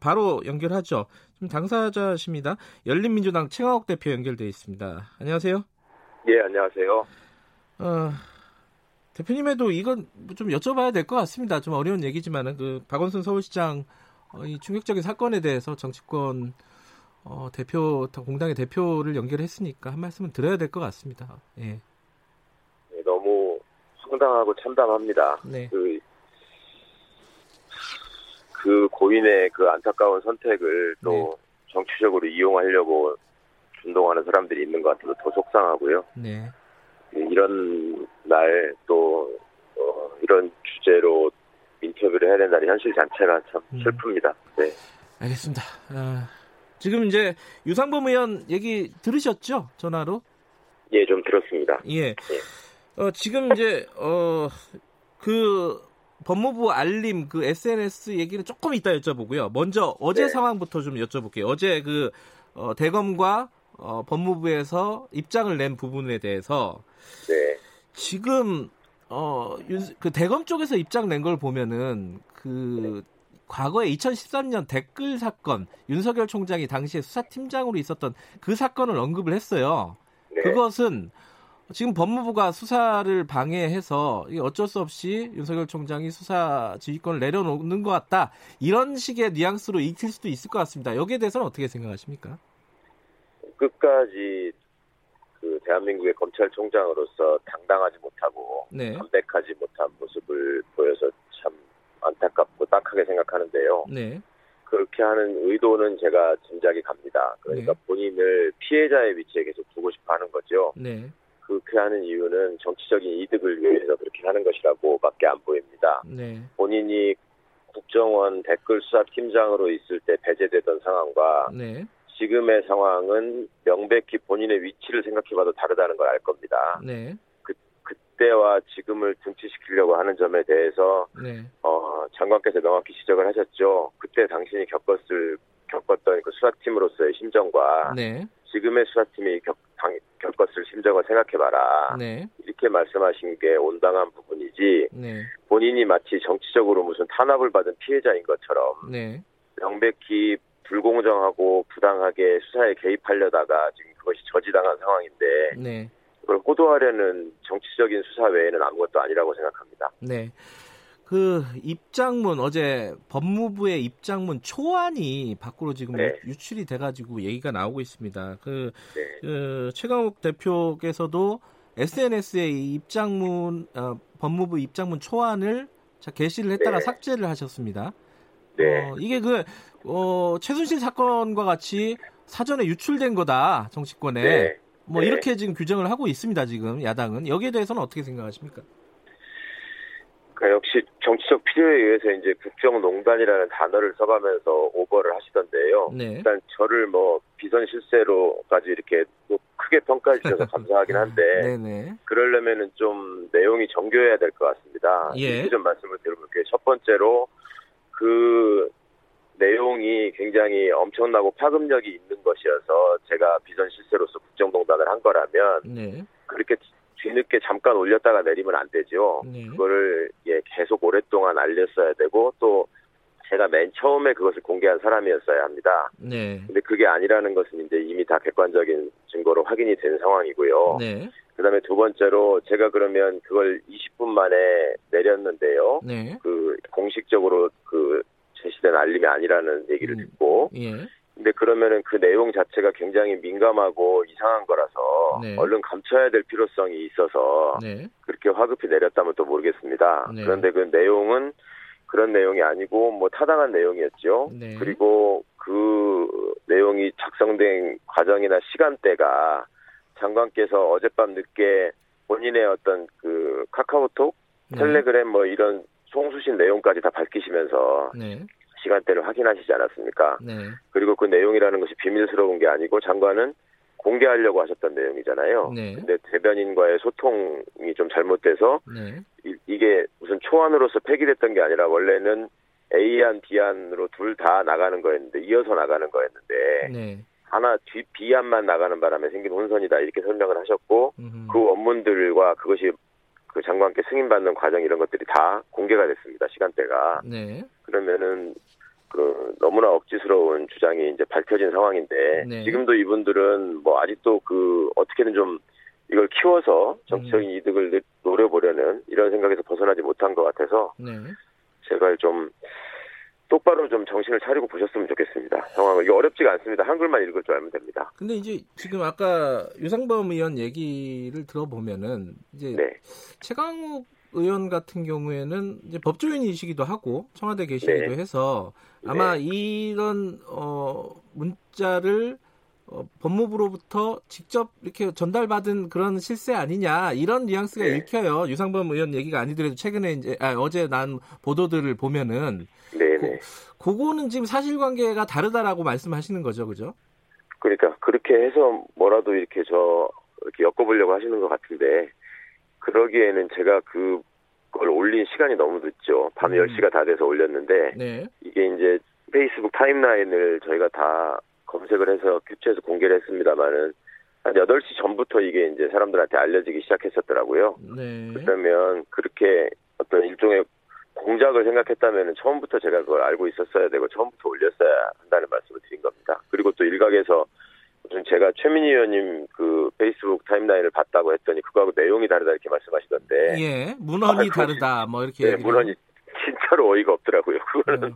바로 연결하죠. 좀 당사자십니다. 열린민주당 최강욱 대표 연결돼 있습니다. 안녕하세요. 예, 안녕하세요. 어, 대표님에도 이건 좀 여쭤봐야 될 것 같습니다. 좀 어려운 얘기지만은 그 박원순 서울시장 어, 이 충격적인 사건에 대해서 정치권 어, 대표 공당의 대표를 연결했으니까 한 말씀은 드려야 될 것 같습니다. 예. 네, 너무 황당하고 참담합니다. 네. 그, 그 고인의 그 안타까운 선택을 또 네. 정치적으로 이용하려고 준동하는 사람들이 있는 것 같아서 더 속상하고요. 네. 이런 날또 어, 이런 주제로 인터뷰를 해야 된다는 현실 자체가 참 음. 슬픕니다. 네. 알겠습니다. 아, 지금 이제 유상범 의원 얘기 들으셨죠? 전화로? 예, 좀 들었습니다. 예. 어, 지금 이제 어, 그 법무부 알림 그 SNS 얘기는 조금 이따 여쭤보고요. 먼저 어제 네. 상황부터 좀 여쭤볼게요. 어제 그 어, 대검과 어, 법무부에서 입장을 낸 부분에 대해서 네. 지금 어, 윤- 그 대검 쪽에서 입장 낸 걸 보면은 그 과거에 2013년 댓글 사건 윤석열 총장이 당시에 수사팀장으로 있었던 그 사건을 언급을 했어요. 네. 그것은 지금 법무부가 수사를 방해해서 어쩔 수 없이 윤석열 총장이 수사 지휘권을 내려놓는 것 같다. 이런 식의 뉘앙스로 읽힐 수도 있을 것 같습니다. 여기에 대해서는 어떻게 생각하십니까? 끝까지 그 대한민국의 검찰총장으로서 당당하지 못하고 네. 담백하지 못한 모습을 보여서 참 안타깝고 딱하게 생각하는데요. 네. 그렇게 하는 의도는 제가 짐작이 갑니다. 그러니까 네. 본인을 피해자의 위치에 계속 두고 싶어 하는 거죠. 네. 그렇게 하는 이유는 정치적인 이득을 위해서 그렇게 하는 것이라고밖에 안 보입니다. 네. 본인이 국정원 댓글 수사팀장으로 있을 때 배제되던 상황과 네. 지금의 상황은 명백히 본인의 위치를 생각해봐도 다르다는 걸 알 겁니다. 네. 그때와 지금을 등치시키려고 하는 점에 대해서 네. 어, 장관께서 명확히 지적을 하셨죠. 그때 당신이 겪었을 겪었던 그 수사팀으로서의 심정과 네. 지금의 수사팀이 겪, 당, 겪었을 심정을 생각해봐라. 네. 이렇게 말씀하신 게 온당한 부분이지 네. 본인이 마치 정치적으로 무슨 탄압을 받은 피해자인 것처럼 네. 명백히 불공정하고 부당하게 수사에 개입하려다가 지금 그것이 저지당한 상황인데 네. 그걸 호도하려는 정치적인 수사 외에는 아무것도 아니라고 생각합니다. 네. 그 입장문 어제 법무부의 입장문 초안이 밖으로 지금 네. 유- 유출이 돼가지고 얘기가 나오고 있습니다. 그, 네. 그 최강욱 대표께서도 SNS에 이 입장문 어, 법무부 입장문 초안을 자, 게시를 했다가 네. 삭제를 하셨습니다. 네. 어, 이게 그 어, 최순실 사건과 같이 사전에 유출된 거다 정치권에 네. 뭐 네. 이렇게 지금 규정을 하고 있습니다. 지금 야당은 여기에 대해서는 어떻게 생각하십니까? 그러니까 역시 정치적 필요에 의해서 이제 국정농단이라는 단어를 써가면서 오버를 하시던데요. 네. 일단 저를 뭐 비선 실세로까지 이렇게 또 크게 평가해 주셔서 감사하긴 한데 네네. 그러려면은 좀 내용이 정교해야 될 것 같습니다. 예. 이렇게 좀 말씀을 드려볼게요. 첫 번째로 그 내용이 굉장히 엄청나고 파급력이 있는 것이어서 제가 비선 실세로서 국정농단을 한 거라면 네. 그렇게 뒤늦게 잠깐 올렸다가 내리면 안 되죠. 네. 그거를 예, 계속 오랫동안 알렸어야 되고 또 제가 맨 처음에 그것을 공개한 사람이었어야 합니다. 네. 근데 그게 아니라는 것은 이제 이미 다 객관적인 증거로 확인이 된 상황이고요. 네. 그다음에 두 번째로 제가 그러면 그걸 20분 만에 내렸는데요. 네. 그 공식적으로 그 제시된 알림이 아니라는 얘기를 음. 듣고 예. 근데 그러면은 그 내용 자체가 굉장히 민감하고 이상한 거라서 네. 얼른 감춰야 될 필요성이 있어서 네. 그렇게 화급히 내렸다면 또 모르겠습니다. 네. 그런데 그 내용은 그런 내용이 아니고 뭐 타당한 내용이었죠. 네. 그리고 그 내용이 작성된 과정이나 시간대가 장관께서 어젯밤 늦게 본인의 어떤 그 카카오톡, 네. 텔레그램 뭐 이런 송수신 내용까지 다 밝히시면서 네. 시간대를 확인하시지 않았습니까? 네. 그리고 그 내용이라는 것이 비밀스러운 게 아니고 장관은 공개하려고 하셨던 내용이잖아요. 네. 근데 대변인과의 소통이 좀 잘못돼서 네. 이, 게 무슨 초안으로서 폐기됐던 게 아니라 원래는 A안, B안으로 둘 다 나가는 거였는데 이어서 나가는 거였는데 네. 하나 뒤 B안만 나가는 바람에 생긴 혼선이다 이렇게 설명을 하셨고 음흠. 그 원문들과 그것이 그 장관께 승인받는 과정 이런 것들이 다 공개가 됐습니다 시간대가 네. 그러면은 그 너무나 억지스러운 주장이 이제 밝혀진 상황인데 네. 지금도 이분들은 뭐 아직도 그 어떻게든 좀 이걸 키워서 정치적인 음. 이득을 노려보려는 이런 생각에서 벗어나지 못한 것 같아서 네. 제발 좀 똑바로 좀 정신을 차리고 보셨으면 좋겠습니다. 상황을 이게 어렵지가 않습니다. 한글만 읽을 줄 알면 됩니다. 근데 이제 지금 아까 유상범 의원 얘기를 들어보면은 이제 네, 최강욱 의원 같은 경우에는 이제 법조인이시기도 하고 청와대 계시기도 네. 해서 아마 이런 어 문자를 어, 법무부로부터 직접 이렇게 전달받은 그런 실세 아니냐 이런 뉘앙스가 네. 읽혀요. 유상범 의원 얘기가 아니더라도 최근에 이제 아, 어제 난 보도들을 보면은 네, 네. 그거는 지금 사실관계가 다르다라고 말씀하시는 거죠, 그죠? 그러니까 그렇게 해서 뭐라도 이렇게 저 이렇게 엮어보려고 하시는 것 같은데 그러기에는 제가 그걸 올린 시간이 너무 늦죠. 밤 음. 10시가 다 돼서 올렸는데 네, 이게 이제 페이스북 타임라인을 저희가 다 검색을 해서 캡처해서 공개를 했습니다마는 한 8시 전부터 이게 이제 사람들한테 알려지기 시작했었더라고요. 네, 그러면 그렇게 어떤 일종의 공작을 생각했다면 처음부터 제가 그걸 알고 있었어야 되고 처음부터 올렸어야 한다는 말씀을 드린 겁니다. 그리고 또 일각에서 제가 최민희 의원님 그 페이스북 타임라인을 봤다고 했더니 그거하고 내용이 다르다 이렇게 말씀하시던데 예, 문헌이 아, 다르다, 뭐 이렇게. 네, 문헌이 진짜로 어이가 없더라고요. 그거는 네.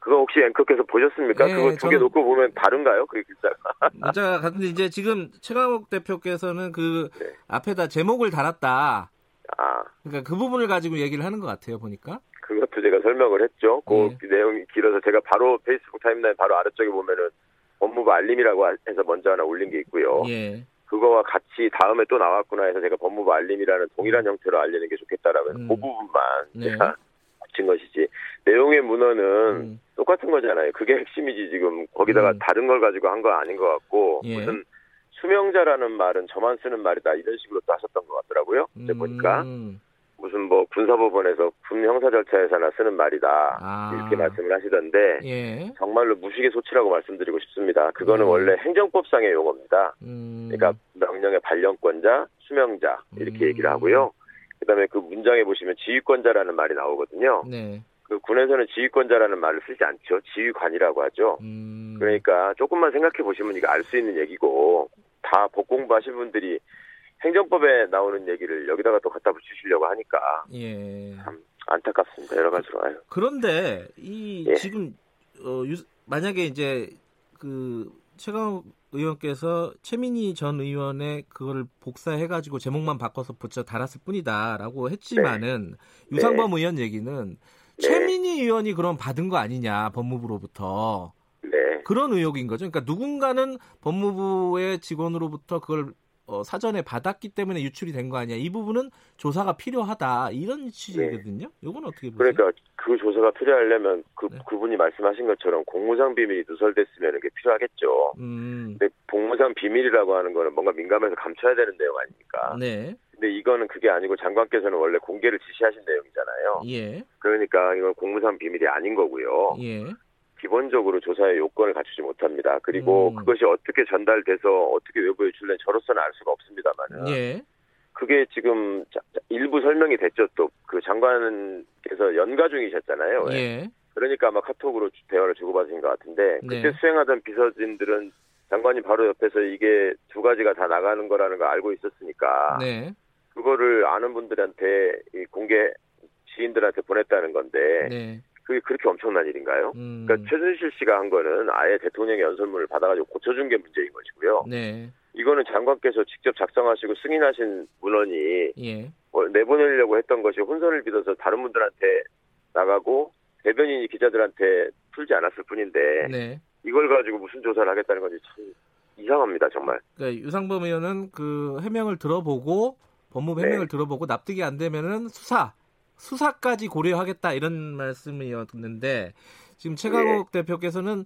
그거 혹시 앵커께서 보셨습니까? 네, 그거 두 개 놓고 보면 다른가요? 그 글자가. 문자가 같은데 이제 지금 최강욱 대표께서는 그 네. 앞에다 제목을 달았다. 아, 그러니까 그 부분을 가지고 얘기를 하는 것 같아요, 보니까. 그것도 제가 설명을 했죠. 그 네. 내용이 길어서 제가 바로 페이스북 타임라인 바로 아래쪽에 보면은 법무부 알림이라고 해서 먼저 하나 올린 게 있고요. 예. 그거와 같이 다음에 또 나왔구나 해서 제가 법무부 알림이라는 동일한 형태로 알리는 게 좋겠다라면 음. 그 부분만 네. 제가 붙인 것이지 내용의 문헌은 음. 똑같은 거잖아요. 그게 핵심이지 지금 거기다가 음. 다른 걸 가지고 한 거 아닌 것 같고 예. 무슨 수명자라는 말은 저만 쓰는 말이다 이런 식으로 또 하셨던 것 같더라고요. 이제 보니까 음. 무슨 뭐 군사법원에서 군 형사 절차에서나 쓰는 말이다 아. 이렇게 말씀을 하시던데 예. 정말로 무식의 소치라고 말씀드리고 싶습니다. 그거는 음. 원래 행정법상의 용어입니다. 음. 그러니까 명령의 발령권자, 수명자 이렇게 음. 얘기를 하고요. 그다음에 그 문장에 보시면 지휘권자라는 말이 나오거든요. 네. 그 군에서는 지휘권자라는 말을 쓰지 않죠. 지휘관이라고 하죠. 음. 그러니까 조금만 생각해 보시면 이거 알 수 있는 얘기고 다법 공부 하신 분들이 행정법에 나오는 얘기를 여기다가 또 갖다 붙이시려고 하니까 예. 참 안타깝습니다. 여러 가지로 아유. 그런데 이 예. 지금 어, 유- 만약에 이제 그 최강 의원께서 최민희 전 의원의 그거를 복사해 가지고 제목만 바꿔서 붙여 달았을 뿐이다라고 했지만은 유상범 의원 얘기는 네. 최민희 의원이 그럼 받은 거 아니냐 법무부로부터 네. 그런 의혹인 거죠. 그러니까 누군가는 법무부의 직원으로부터 그걸 어, 사전에 받았기 때문에 유출이 된 거 아니야. 이 부분은 조사가 필요하다. 이런 취지거든요. 이건 어떻게 보세요? 그러니까 그 조사가 필요하려면 그 네. 그분이 말씀하신 것처럼 공무상 비밀이 누설됐으면 그게 필요하겠죠. 음, 근데 공무상 비밀이라고 하는 거는 뭔가 민감해서 감춰야 되는 내용 아닙니까? 네, 근데 이거는 그게 아니고 장관께서는 원래 공개를 지시하신 내용이잖아요. 예, 그러니까 이건 공무상 비밀이 아닌 거고요. 예, 기본적으로 조사의 요건을 갖추지 못합니다. 그리고 음. 그것이 어떻게 전달돼서 어떻게 외부에 유출된 저로서는 알 수가 없습니다만은 예, 그게 지금 일부 설명이 됐죠. 또 그 장관께서 연가 중이셨잖아요. 왜? 예, 그러니까 아마 카톡으로 주- 대화를 주고받으신 것 같은데 그때 네. 수행하던 비서진들은 장관이 바로 옆에서 이게 두 가지가 다 나가는 거라는 걸 알고 있었으니까 네, 그거를 아는 분들한테 이 공개 지인들한테 보냈다는 건데 네, 그게 그렇게 엄청난 일인가요? 음, 그러니까 최순실 씨가 한 거는 아예 대통령의 연설문을 받아가지고 고쳐준 게 문제인 것이고요. 네, 이거는 장관께서 직접 작성하시고 승인하신 문헌이 예, 뭐 내보내려고 했던 것이 혼선을 빚어서 다른 분들한테 나가고 대변인이 기자들한테 풀지 않았을 뿐인데 네. 이걸 가지고 무슨 조사를 하겠다는 건지 참 이상합니다 정말. 그러니까 유상범 의원은 그 해명을 들어보고 법무부 해명을 네. 들어보고 납득이 안 되면은 수사 수사까지 고려하겠다 이런 말씀이었는데 지금 최강욱 대표께서는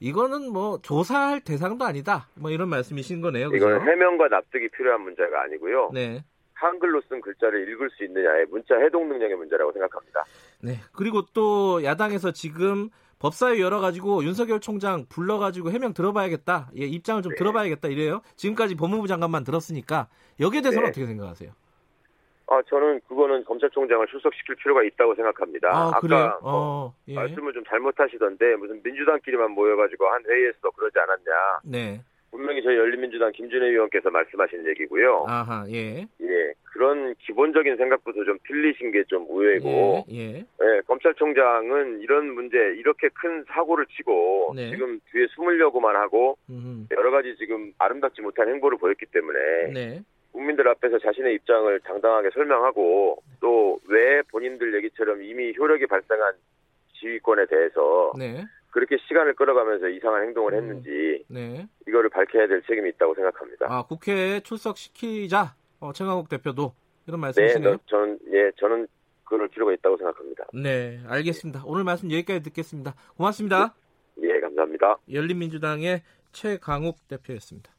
이거는 뭐 조사할 대상도 아니다 뭐 이런 말씀이신 거네요. 그죠? 이거는 해명과 납득이 필요한 문제가 아니고요. 네. 한글로 쓴 글자를 읽을 수 있느냐의 문자 해독 능력의 문제라고 생각합니다. 네. 그리고 또 야당에서 지금 법사위 열어가지고 윤석열 총장 불러가지고 해명 들어봐야겠다. 예, 입장을 좀 네. 들어봐야겠다 이래요. 지금까지 법무부 장관만 들었으니까 여기에 대해서는 네. 어떻게 생각하세요? 아, 저는 그거는 검찰총장을 출석시킬 필요가 있다고 생각합니다. 아, 그래요? 뭐 어, 예. 말씀을 좀 잘못하시던데 무슨 민주당끼리만 모여가지고 한 회의에서 그러지 않았냐. 네. 분명히 저희 열린민주당 김준혜 의원께서 말씀하신 얘기고요. 아하, 예. 예, 그런 기본적인 생각부터 좀 틀리신 게좀 의외고, 예, 예. 예, 검찰총장은 이런 문제 이렇게 큰 사고를 치고 네. 지금 뒤에 숨으려고만 하고 음, 여러 가지 지금 아름답지 못한 행보를 보였기 때문에 네. 국민들 앞에서 자신의 입장을 당당하게 설명하고 또 왜 본인들 얘기처럼 이미 효력이 발생한 지휘권에 대해서 네. 그렇게 시간을 끌어가면서 이상한 행동을 음. 했는지 네. 이거를 밝혀야 될 책임이 있다고 생각합니다. 아, 국회에 출석시키자. 어, 최강욱 대표도 이런 네, 말씀이시네요. 너- 저는 예, 저는 그럴 필요가 있다고 생각합니다. 네, 알겠습니다. 오늘 말씀 여기까지 듣겠습니다. 고맙습니다. 예, 감사합니다. 열린민주당의 최강욱 대표였습니다.